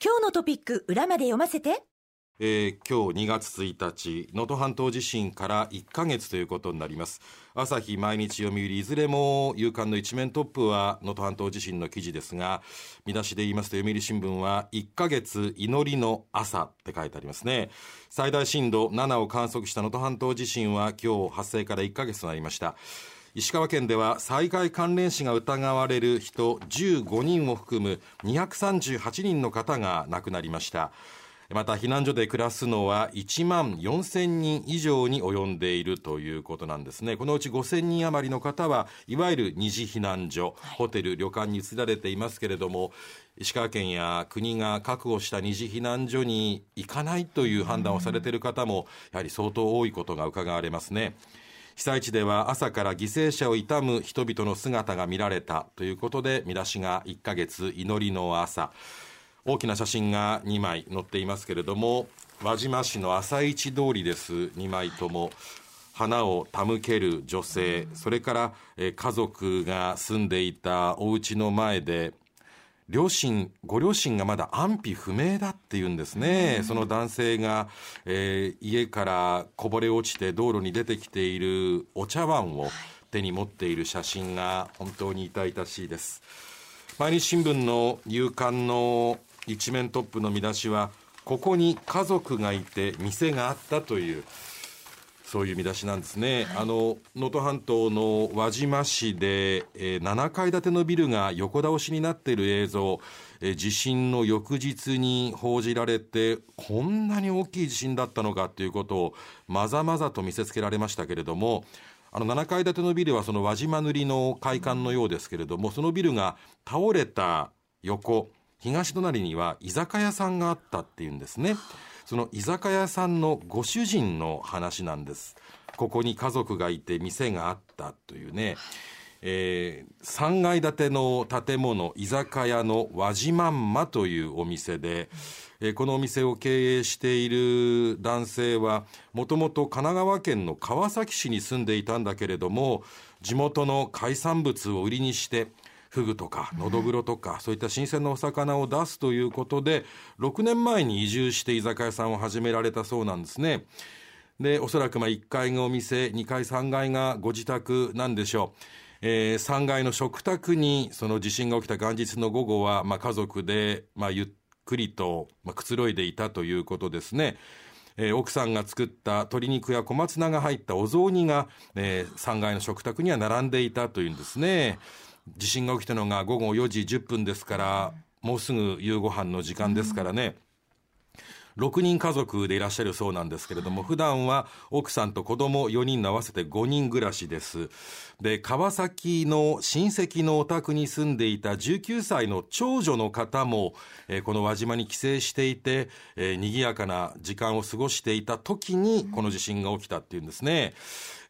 今日のトピック裏まで読ませて。えー、今日2月1日能登半島地震から1ヶ月ということになります。朝日毎日読売いずれも夕刊の一面トップは能登半島地震の記事ですが見出しで言いますと読売新聞は1ヶ月祈りの朝って書いてありますね。最大震度7を観測した能登半島地震は今日発生から1ヶ月となりました。石川県では災害関連死が疑われる人15人を含む238人の方が亡くなりました。また避難所で暮らすのは1万4000人以上に及んでいるということなんですね。このうち5000人余りの方はいわゆる二次避難所、はい、ホテル旅館に移られていますけれども石川県や国が確保した二次避難所に行かないという判断をされている方もやはり相当多いことが伺われますね被災地では朝から犠牲者を悼む人々の姿が見られたということで見出しが1ヶ月祈りの朝。大きな写真が2枚載っていますけれども輪島市の朝市通りです。2枚とも花を手向ける女性。それから家族が住んでいたお家の前で両親ご両親がまだ安否不明だっていうんですね、その男性が、えー、家からこぼれ落ちて道路に出てきているお茶碗を手に持っている写真が本当に痛々しいです。毎日新聞の夕刊の一面トップの見出しはここに家族がいて店があったというそういう見出しなんですね、はい、あの能登半島の輪島市で、えー、7階建てのビルが横倒しになっている映像、えー、地震の翌日に報じられてこんなに大きい地震だったのかということをまざまざと見せつけられましたけれどもあの7階建てのビルはその輪島塗りの会館のようですけれどもそのビルが倒れた横東隣には居酒屋さんがあったっていうんですねその居酒屋さんのご主人の話なんです。ここに家族がいて店があったというね、えー、3階建ての建物居酒屋の輪島んまというお店で、えー、このお店を経営している男性はもともと神奈川県の川崎市に住んでいたんだけれども地元の海産物を売りにしてフグとかノドグロとか、そういった新鮮なお魚を出すということで6年前に移住して居酒屋さんを始められたそうなんですねでおそらくまあ1階がお店2階3階がご自宅なんでしょうえー、3階の食卓にその地震が起きた元日の午後は、まあ、家族で、まあ、ゆっくりと、まあ、くつろいでいたということですね。えー、奥さんが作った鶏肉や小松菜が入ったお雑煮が、えー、3階の食卓には並んでいたというんですね。地震が起きたのが午後4時10分ですから、もうすぐ夕ご飯の時間ですからね。6人家族でいらっしゃるそうなんですけれども、普段は奥さんと子供4人の合わせて5人暮らしです。で、川崎の親戚のお宅に住んでいた19歳の長女の方も、えー、この輪島に帰省していて、えー、賑やかな時間を過ごしていた時に、この地震が起きたっていうんですね。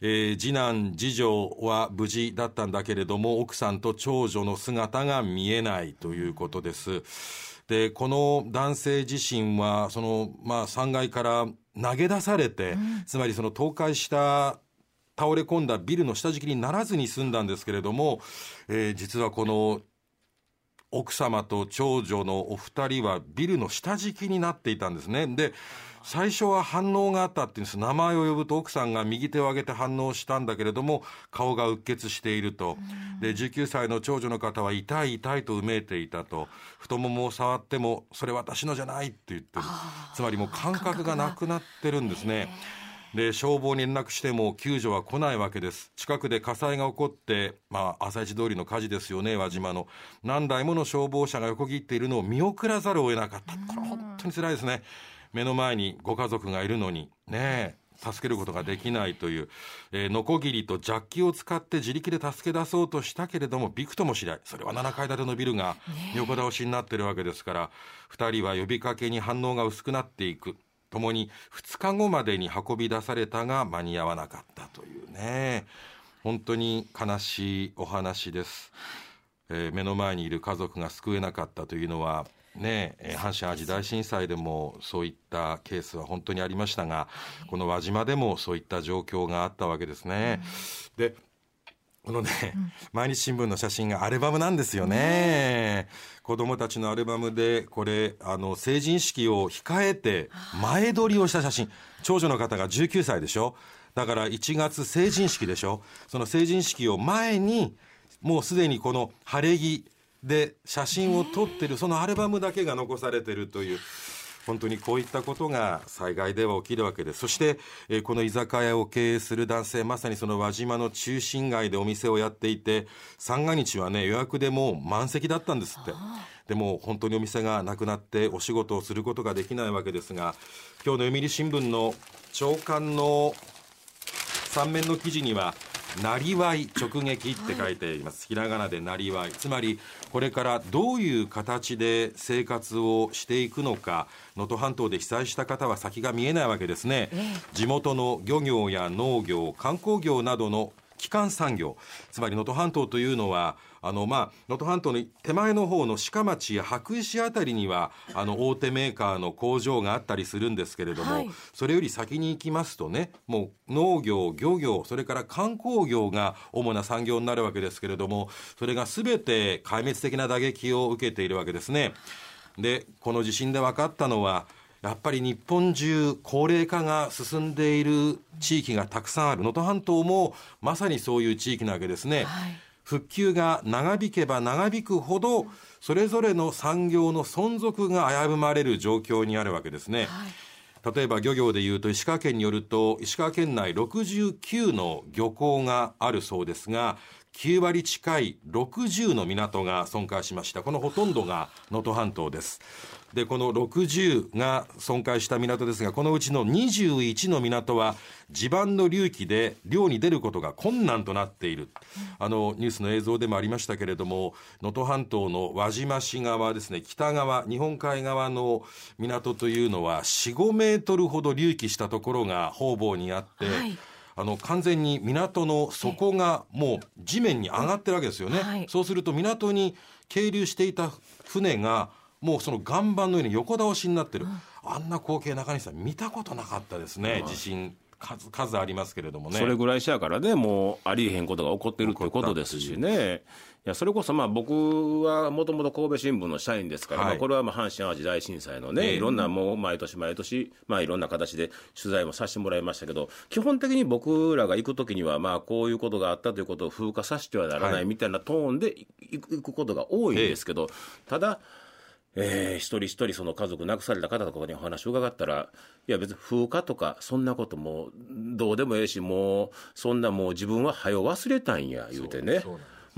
えー、次男、次女は無事だったんだけれども、奥さんと長女の姿が見えないということです。で、この男性自身は、その、まあ、3階から投げ出されて、うん、つまりその倒壊した倒れ込んだビルの下敷きにならずに済んだんですけれども、えー、実はこの奥様と長女のお二人はビルの下敷きになっていたんですね。で、最初は反応があったっていうんです。名前を呼ぶと奥さんが右手を上げて反応したんだけれども、顔がうっ血していると。で、19歳の長女の方は痛い痛いとうめいていたと。太ももを触っても、それ私のじゃないって言ってる。つまりもう感覚がなくなってるんですね。で消防に連絡しても救助は来ないわけです近くで火災が起こってまあ朝市通りの火事ですよね輪島の何台もの消防車が横切っているのを見送らざるを得なかったこれ本当に辛いですね目の前にご家族がいるのにね助けることができないという、えー、ノコギリとジャッキを使って自力で助け出そうとしたけれどもびくともしない。それは7階建てのビルが横倒しになってるわけですから、2人は呼びかけに反応が薄くなっていく。ともに2日後までに運び出されたが間に合わなかったというね。本当に悲しいお話です、えー、目の前にいる家族が救えなかったというのはね、阪神・淡路大震災でもそういったケースは本当にありましたが、この輪島でもそういった状況があったわけですね。でこのね、うん、毎日新聞の写真がアルバムなんですよね。ね子供たちのアルバムで、これ、あの、成人式を控えて、前撮りをした写真。長女の方が19歳でしょ。だから1月成人式でしょ。その成人式を前に、もうすでにこの晴れ着で写真を撮ってる、そのアルバムだけが残されてるという。本当にこういったことが災害では起きるわけです。そして、え、この居酒屋を経営する男性、まさにその輪島の中心街でお店をやっていて、三が日はね、予約でもう満席だったんですって。でも本当にお店がなくなってお仕事をすることができないわけですが、今日の読売新聞の長官の3面の記事には、なりわい直撃って書いています、はい、ひらがなでなりわい。つまりこれからどういう形で生活をしていくのか能登半島で被災した方は先が見えないわけですね、え地元の漁業や農業観光業などの基幹産業つまり能登半島というのはあのまあ能登半島の手前の方の鹿町や白石あたりにはあの大手メーカーの工場があったりするんですけれども、はい、それより先に行きますとねもう農業漁業それから観光業が主な産業になるわけですけれどもそれが全て壊滅的な打撃を受けているわけですね。でこの地震で分かったのはやっぱり日本中高齢化が進んでいる地域がたくさんある能登半島もまさにそういう地域なわけですね。はい復旧が長引けば長引くほどそれぞれの産業の存続が危ぶまれる状況にあるわけですね。はい、例えば漁業でいうと石川県によると石川県内69の漁港があるそうですが9割近い60の港が損壊しましたこのほとんどが能登半島ですでこの60が損壊した港ですがこのうちの21の港は地盤の隆起で漁に出ることが困難となっている、あのニュースの映像でもありましたけれども能登半島の輪島市側ですね北側日本海側の港というのは45メートルほど隆起したところが方々にあって、はい。あの完全に港の底がもう地面に上がってるわけですよね、はい、そうすると港に係留していた船がもうその岩盤のように横倒しになってる、うん、あんな光景中西さん見たことなかったですね、地震数数ありますけれどもね。それぐらいしやからねもうありえへんことが起こってるってことですしね。い。やそれこそまあ僕はもともと神戸新聞の社員ですから、はい、まあこれはまあ阪神・淡路大震災のね、えー、いろんなもう毎年毎年、まあ、いろんな形で取材もさせてもらいましたけど基本的に僕らが行くときにはまあこういうことがあったということを風化させてはならないみたいなトーンで行くことが多いんですけど、ただえー、一人一人その家族亡くされた方とかにお話を伺ったらいや別に風化とかそんなこともどうでもええしもうそんなもう自分は早忘れたんや言うてね。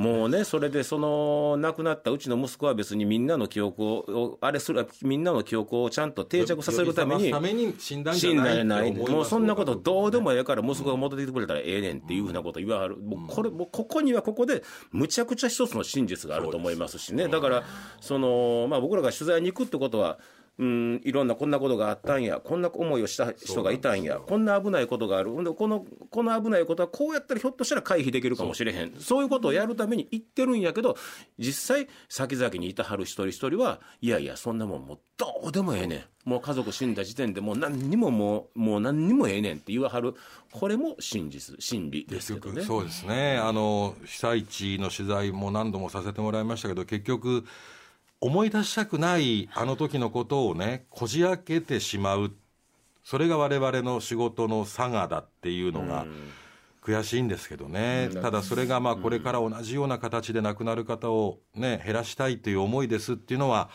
もうね、それでその亡くなったうちの息子は別にみんなの記憶を、あれする、みんなの記憶をちゃんと定着させるために、死んだんじゃないもうそんなことどうでもええから息子が戻ってきてくれたらええねんっていうふうなこと言わはる、もうこれ、もうここにはここで、むちゃくちゃ一つの真実があると思いますしね、だから、その、まあ僕らが取材に行くってことは、うん、いろんなこんなことがあったんや、こんな思いをした人がいたんや、こんな危ないことがある、このこの危ないことはこうやったらひょっとしたら回避できるかもしれへん、そういうことをやるために言ってるんやけど、実際、先々にいたはる一人一人は、いやいや、そんなもんもうどうでもええねん、もう家族死んだ時点でもう何にももう、もう何にもええねんって言わはる、これも真実、真理ですけどね。そうですね。あの被災地の取材も何度もさせてもらいましたけど、結局、思い出したくないあの時のことをねこじ開けてしまう。それが我々の仕事の差がだっていうのが悔しいんですけどね、ただそれがまあこれから同じような形で亡くなる方をね減らしたいという思いですっていうのは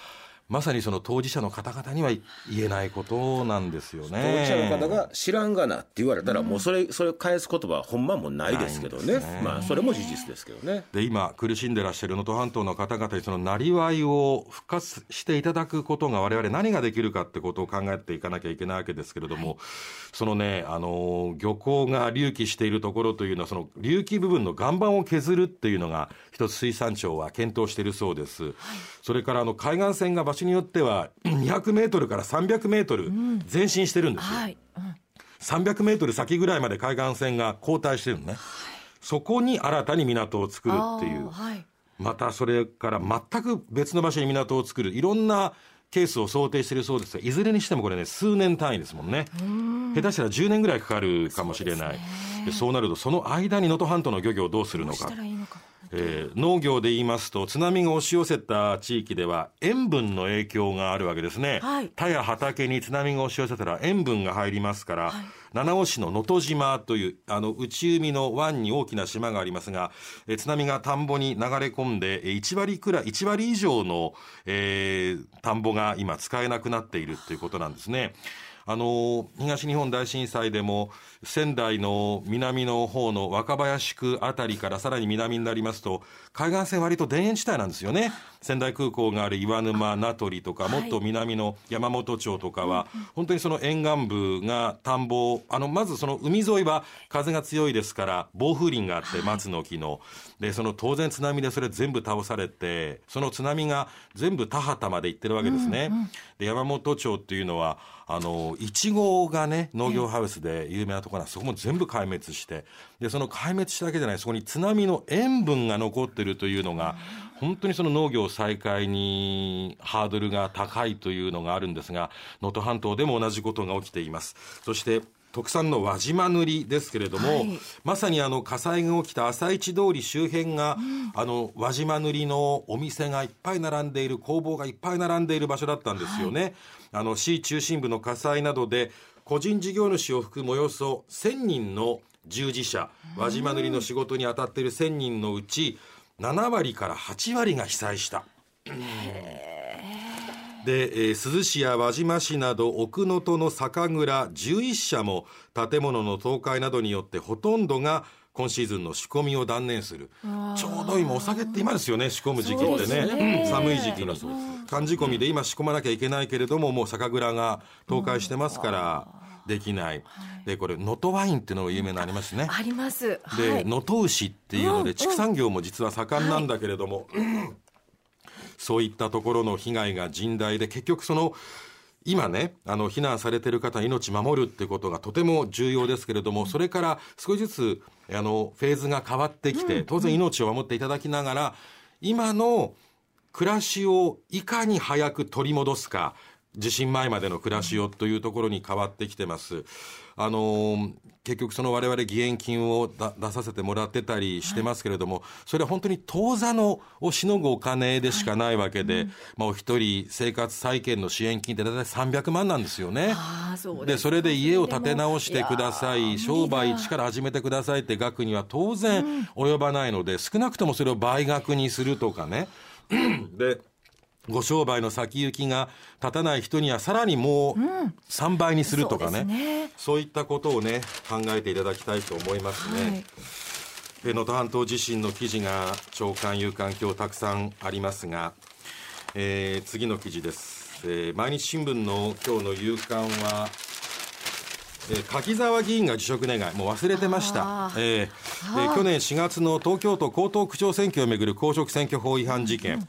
まさにその当事者の方々には言えないことなんですよね。当事者の方が知らんがなって言われたら、もうそれ、それ返す言葉はほんまもないですけどね。ねまあ、それも事実ですけどね。で、今、苦しんでらっしゃる能登半島の方々に、そのなりわいを復活していただくことが、我々何ができるかってことを考えていかなきゃいけないわけですけれども、はい、そのね、あの、漁港が隆起しているところというのは、その隆起部分の岩盤を削るっていうのが、一つ水産庁は検討しているそうです。はい、それから、あの、海岸線が場所によっては200メートルから300メートル前進してるんですよ。はい。うん、300メートル先ぐらいまで海岸線が後退してるのね。はい、そこに新たに港を作るっていう。はい、またそれから全く別の場所に港を作る。いろんなケースを想定しているそうですがいずれにしてもこれね数年単位ですもんね。下手したら10年ぐらいかかるかもしれない。そう,、そうなるとその間に能登半島の漁業をどうするのかえー、農業で言いますと津波が押し寄せた地域では塩分の影響があるわけですね、はい、田や畑に津波が押し寄せたら塩分が入りますから、はい、七尾市の能登島というあの内海の湾に大きな島がありますが、えー、津波が田んぼに流れ込んで1割くらい1割以上の、えー、田んぼが今使えなくなっているということなんですね。あの東日本大震災でも仙台の南の方の若林区あたりからさらに南になりますと海岸線割と田園地帯なんですよね。仙台空港がある岩沼名取とかもっと南の山本町とかは、本当にその沿岸部が田んぼあのまずその海沿いは風が強いですから暴風林があって松の木の。でその当然津波でそれ全部倒されてその津波が全部田畑まで行ってるわけですね、で山本町っていうのはあのいちごがね農業ハウスで有名なところなんそこも全部壊滅してでその壊滅しただけじゃない。そこに津波の塩分が残ってるというのが本当にその農業再開にハードルが高いというのがあるんですが能登半島でも同じことが起きています。そして特産の輪島塗ですけれども、はい、まさにあの火災が起きた朝市通り周辺が、うん、あの輪島塗のお店がいっぱい並んでいる工房がいっぱい並んでいる場所だったんですよね、はい、あの市中心部の火災などで個人事業主を含むおよそ1000人の従事者輪島塗の仕事に当たっている1000人のうち7割から8割が被災した。で、えー、珠洲市や輪島市など奥能登の酒蔵11社も建物の倒壊などによってほとんどが今シーズンの仕込みを断念する。ちょうど今お酒って今ですよね仕込む時期ってね、ね、寒い時期に。寒仕込みで今仕込まなきゃいけないけれどももう酒蔵が倒壊してますからできない。で、これ、能登ワインっていうのが有名なありますね。あります。で、能登牛っていうので、畜産業も実は盛んなんだけれども、そういったところの被害が甚大で、結局その、今ね、あの、避難されてる方命守るってことがとても重要ですけれども、それから少しずつ、あの、フェーズが変わってきて、当然命を守っていただきながら、今の暮らしをいかに早く取り戻すか、地震前までの暮らしをというところに変わってきてます。あの結局その我々義援金を出させてもらってたりしてますけれども、はい、それは本当に当座のをしのぐお金でしかないわけで、はいうん、まあお一人生活再建の支援金って大体300万なんですよね。そで、それで家を建て直してください、商売一から始めてくださいって額には当然及ばないので、少なくともそれを倍額にするとかね。で、ご商売の先行きが立たない人にはさらにもう3倍にするとかね。うんそうね、そういったことをね考えていただきたいと思いますね。能、登、半島地震の記事が長官夕刊今日たくさんありますが、えー、次の記事です、えー、毎日新聞の今日の夕刊はえー、柿沢議員が辞職願もう忘れてました、えー、で去年4月の東京都江東区長選挙をめぐる公職選挙法違反事件、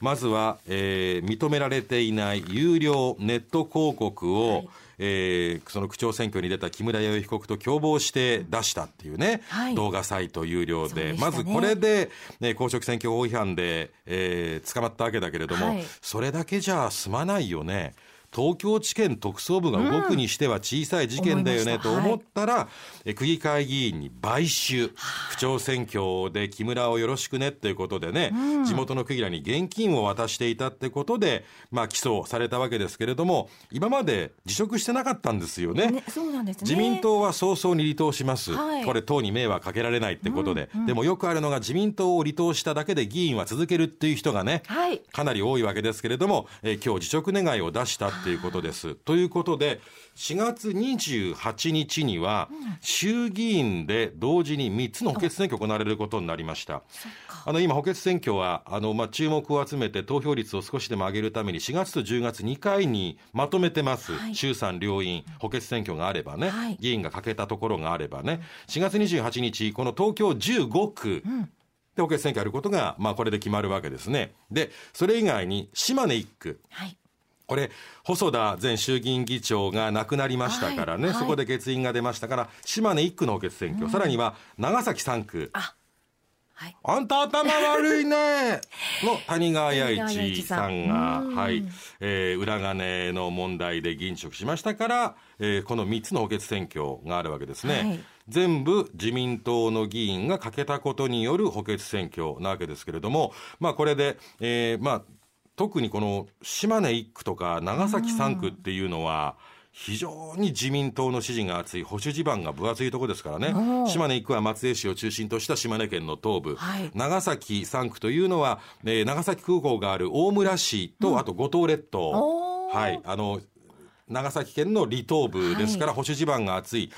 まずは、えー、認められていない有料ネット広告を、はい。えー、その区長選挙に出た木村弥生被告と共謀して出したっていうね、はい、動画サイト有料で、ね、まずこれで、ね、公職選挙法違反で、えー、捕まったわけだけれども、はい、それだけじゃ済まないよね。東京地検特捜部が動くにしては小さい事件だよねと思ったら、はい、区議会議員に買収、区長選挙で木村をよろしくねっていうことでね、うん、地元の区議らに現金を渡していたってことで、まあ起訴されたわけですけれども、今まで辞職してなかったんですよね。ねそうなんですね。自民党は早々に離党します。はい、これ党に迷惑かけられないってことで、うんうん、でもよくあるのが自民党を離党しただけで議員は続けるっていう人がね、はい、かなり多いわけですけれども、えー、今日辞職願いを出したっていうことです。ということで、4月28日には、衆議院で同時に3つの補欠選挙行われることになりました。あの、今、補欠選挙は、あの、まあ、注目を集めて投票率を少しでも上げるために、4月と10月2回にまとめてます。はい、衆参両院、補欠選挙があればね、はい、議員が欠けたところがあればね、4月28日、この東京15区、うんで、補欠選挙あることが、まあ、これで決まるわけですね。で、それ以外に、島根1区。はい、これ、細田前衆議院議長が亡くなりましたからね、はい。はい、そこで欠員が出ましたから、島根1区の補欠選挙、うん、さらには長崎3区。はい。あんた頭悪いね。の谷川弥一さんが、はい、えー裏金の問題で議員職しましたから、えーこの3つの補欠選挙があるわけですね。はい。全部自民党の議員が欠けたことによる補欠選挙なわけですけれども、まあこれで、えーまあ特にこの島根1区とか長崎3区っていうのは、非常に自民党の支持が厚い、保守地盤が分厚いところですからね。島根1区は松江市を中心とした島根県の東部、はい。長崎3区というのは、えー長崎空港がある大村市と、あと五島列島、はい、あの長崎県の離島部ですから、保守地盤が厚い、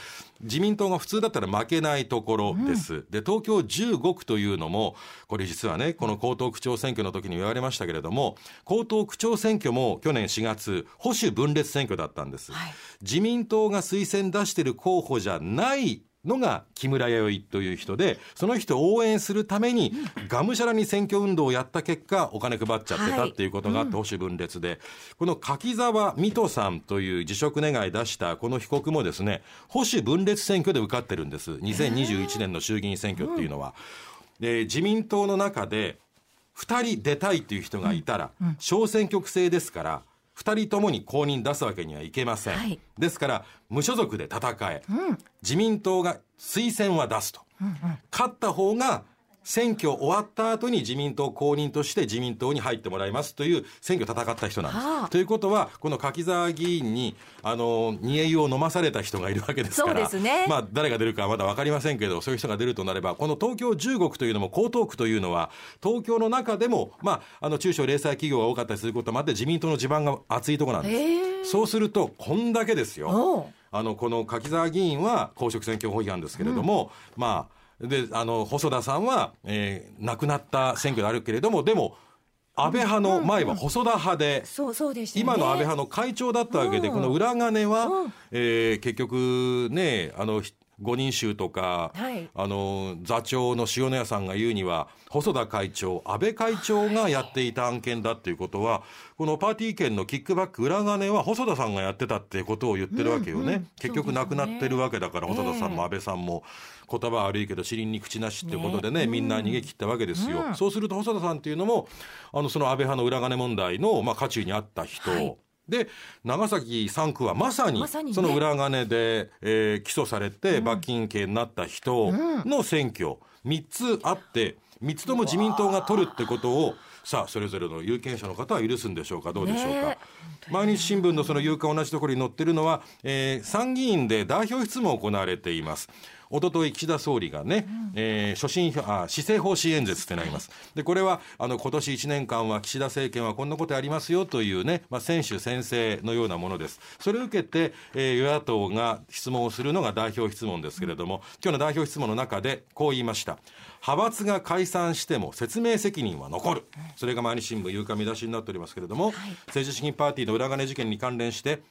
自民党が普通だったら負けないところです。で、東京15区というのも、これ実はね、この江東区長選挙の時に言われましたけれども、江東区長選挙も去年4月、保守分裂選挙だったんです。はい自民党が推薦出してる候補じゃないのが木村弥生という人で、その人を応援するために、がむしゃらに選挙運動をやった結果、お金配っちゃってたっていうことがあって、保守分裂で、この柿沢水戸さんという辞職願い出したこの被告もですね、保守分裂選挙で受かってるんです。2021年の衆議院選挙っていうのは。で、自民党の中で、2人出たいという人がいたら、小選挙区制ですから、2人ともに公認出すわけにはいけません。はいですから、無所属で戦え、自民党が推薦は出すと。勝った方が、選挙終わった後に自民党公認として自民党に入ってもらいますという選挙戦った人なんです。はあということは、この柿沢議員に、あの、煮え湯を飲まされた人がいるわけですから、そうですねまあ、誰が出るかはまだ分かりませんけど、そういう人が出るとなれば、この東京15区というのも江東区というのは、東京の中でも、まあ、あの中小零細企業が多かったりすることもあって、自民党の地盤が厚いところなんです。そうすると、こんだけですよ。あの、この柿沢議員は公職選挙法違反ですけれども、まあ、で、あの、細田さんは、えー亡くなった選挙であるけれども、でも、安倍派の前は細田派で、今の安倍派の会長だったわけで、うん。この裏金は、うん。えー結局ね、あの、ひ五人衆とか、はい。あの、座長の塩谷さんが言うには、細田会長、安倍会長がやっていた案件だっていうことは、このパーティー券のキックバック裏金は細田さんがやってたってことを言ってるわけよね。うんうん結局亡くなってるわけだから、細田さんも安倍さんも、言葉悪いけど尻に口なしってことでね、ねみんな逃げ切ったわけですよ。うん。そうすると細田さんっていうのも、あの、その安倍派の裏金問題の、まあ、渦中にあった人、はいで、長崎3区はまさにその裏金で、えー起訴されて罰金刑になった人の選挙、3つあって、3つとも自民党が取るってことを、さあ、それぞれの有権者の方は許すんでしょうか、どうでしょうか。ね毎日新聞のその有価同じところに載ってるのは、えー参議院で代表質問行われています。一昨日岸田総理がね、えー所信あ施政方針演説ってなります。で、これは、あの、今年1年間は岸田政権はこんなことやりますよというね、まあ、選手宣誓のようなものです。それを受けて、えー与野党が質問をするのが代表質問ですけれども、今日の代表質問の中でこう言いました。派閥が解散しても説明責任は残る。それが毎日新聞、夕刊見出しになっておりますけれども、政治資金パーティーの裏金事件に関連して、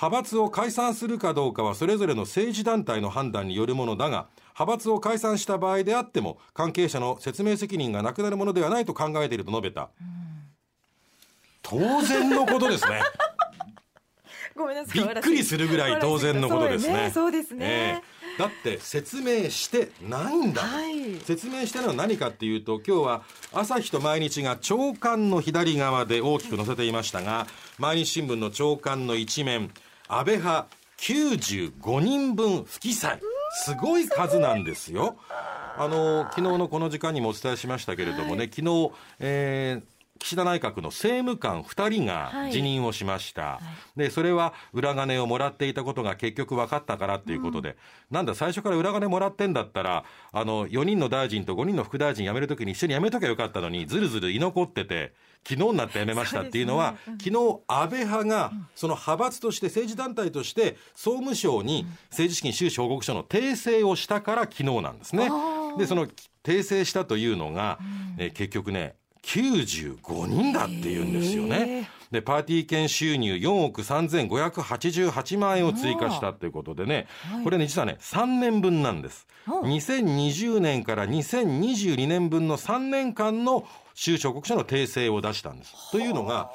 派閥を解散するかどうかはそれぞれの政治団体の判断によるものだが、派閥を解散した場合であっても、関係者の説明責任がなくなるものではないと考えていると述べた。当然のことですね。ごめんなさい。びっくりするぐらい当然のことですね。そうですね。ええ。だって説明してないんだ、はい。説明してるのは何かっていうと今日は朝日と毎日が朝刊の左側で大きく載せていましたが毎日新聞の朝刊の一面安倍派95人分不記載。すごい数なんですよ。あの昨日のこの時間にもお伝えしましたけれどもね、昨日、えー岸田内閣の政務官2人がはい。辞任をしました、でそれは裏金をもらっていたことが結局分かったからっていうことで、なんだ、最初から裏金もらってんだったら、あの4人の大臣と5人の副大臣辞めるときに一緒に辞めときゃよかったのに、ずるずる居残ってて、昨日になって辞めましたっていうのは、昨日安倍派が、その派閥として、政治団体として、総務省に政治資金収支報告書の訂正をしたから昨日なん。ですね。で、その訂正したというのが、えー結局ね、95人だっていうんですよね。で、パーティー券収入4億3588万円を追加したということでね、これね、実はね、3年分なんです。2020年から2022年分の3年間の収支報告書の訂正を出したんです。というのが、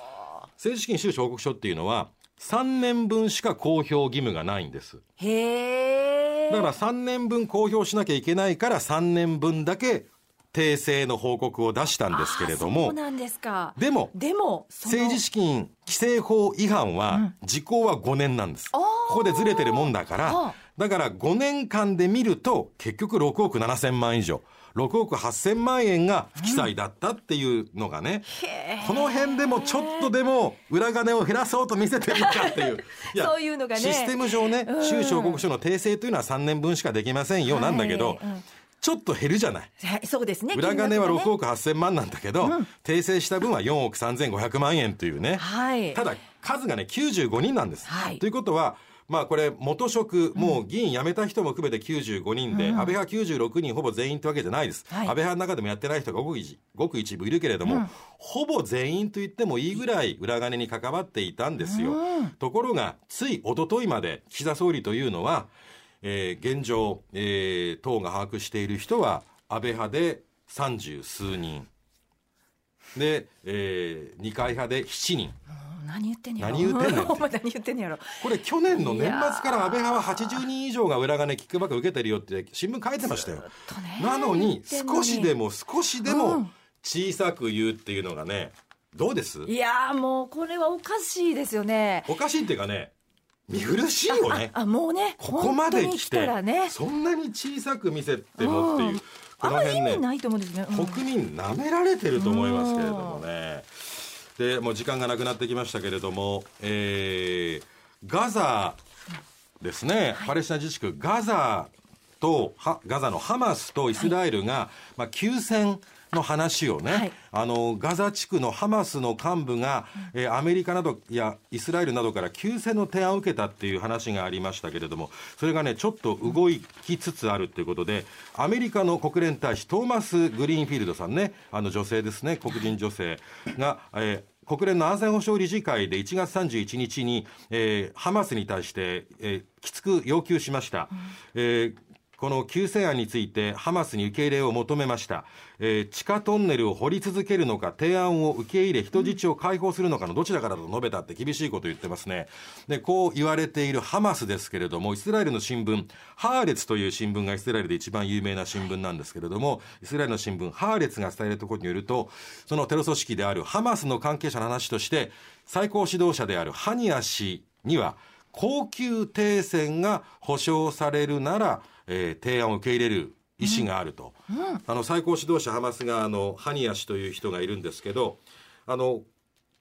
政治資金収支報告書っていうのは、3年分しか公表義務がないんです。へえだから3年分公表しなきゃいけないから3年分だけ訂正の報告を出したんですけれどそもうなんですか。でもでも政治資金規正法違反は時効は5年なんです、あー。ここでずれてるもんだかはらあ。だから5年間で見ると結局6億7千万以上。6億8千万円が不記載だったっていうのがね、この辺でもちょっとでも裏金を減らそうと見せてるのかっていう。そういうのがね。システム上ねうん。収支報告書の訂正というのは3年分しかできませんよなんだけど、はいうんちょっと減るじゃない。はいそうですね。裏金は6金額がね。億8千万なんだけど、訂正した分は4億3500万円というね、はい。ただ数がね95人なんです。はい。ということはまあこれ元職もう議員辞めた人も含めて95人で、安倍派96人ほぼ全員ってわけじゃないです、はい。安倍派の中でもやってない人がごく一ごく一部いるけれども、ほぼ全員と言ってもいいぐらい裏金に関わっていたんですよ、ところがつい一昨日まで岸田総理というのは、えー現状、えー党が把握している人は安倍派で三十数人。で、えー二階派で7人。何言ってんやろ。何言ってんねんお前何言ってんやろ。これ去年の年末から安倍派は80人以上が裏金キックバック受けてるよって新聞書いてましたよ。なのに少しでも少しでうもん。小さく言うっていうのがねどうです？いやーもうこれはおかしいですよね。おかしいっていうかね見苦しいよね。あもうねここまで来来てたらね。そんなに小さく見せてもっていううん。この辺ね意味ないと思うんですね、うん。国民舐められてると思いますけれどもね。でもう時間がなくなってきましたけれども、えーガザですね、パレスチナ自治区ガザとはガザのハマスとイスラエルが、まあ、休戦の話をね、はい。あのガザ地区のハマスの幹部が、えーアメリカなどやイスラエルなどから休戦の提案を受けたっていう話がありましたけれどもそれがねちょっと動きつつあるということでアメリカの国連大使トーマス・グリーンフィールドさんねあの女性ですね黒人女性が、えー国連の安全保障理事会で1月31日に、えーハマスに対して、えーきつく要求しました。えーこの休戦案についてハマスに受け入れを求めました、えー地下トンネルを掘り続けるのか提案を受け入れ人質を解放するのかのどちらからと述べたって厳しいことを言ってますね。でこう言われているハマスですけれどもイスラエルの新聞ハーレツという新聞がイスラエルで一番有名な新聞なんですけれどもイスラエルの新聞ハーレツが伝えるところによるとそのテロ組織であるハマスの関係者の話として最高指導者であるハニヤ氏には恒久停戦が保障されるなら、えー提案を受け入れる意思があると、あの最高指導者ハマスがあのハニヤ氏という人がいるんですけどあの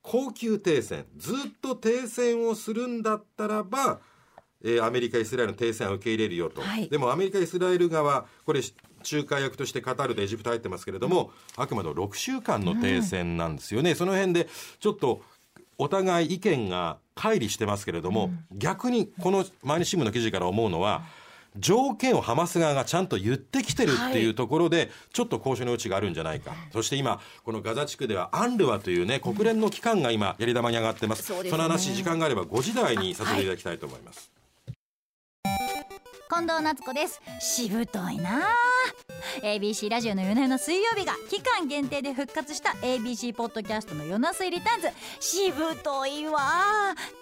恒久停戦ずっと停戦をするんだったらば、えーアメリカイスラエルの停戦を受け入れるよと、はい。でもアメリカイスラエル側これ仲介役としてカタールでエジプト入ってますけれども、あくまでも6週間の停戦なんですよね、その辺でちょっとお互い意見が乖離してますけれども、逆にこの毎日新聞の記事から思うのは、条件をハマス側がちゃんと言ってきてるっていうところで、ちょっと交渉の余地があるんじゃないか、そして今、このガザ地区ではアンルワというね、国連の機関が今、やり玉に上がってます、そね。その話、時間があれば5時台にさせていただきたいと思います。近藤夏子です。しぶといな。ABC ラジオの夜な夜の水曜日が期間限定で復活した ABC ポッドキャストの夜な水リターンズ。しぶといわ。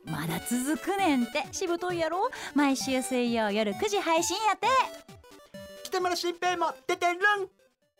まだ続くねんって。しぶといやろ？毎週水曜夜9時配信やって。北村新平も出てるん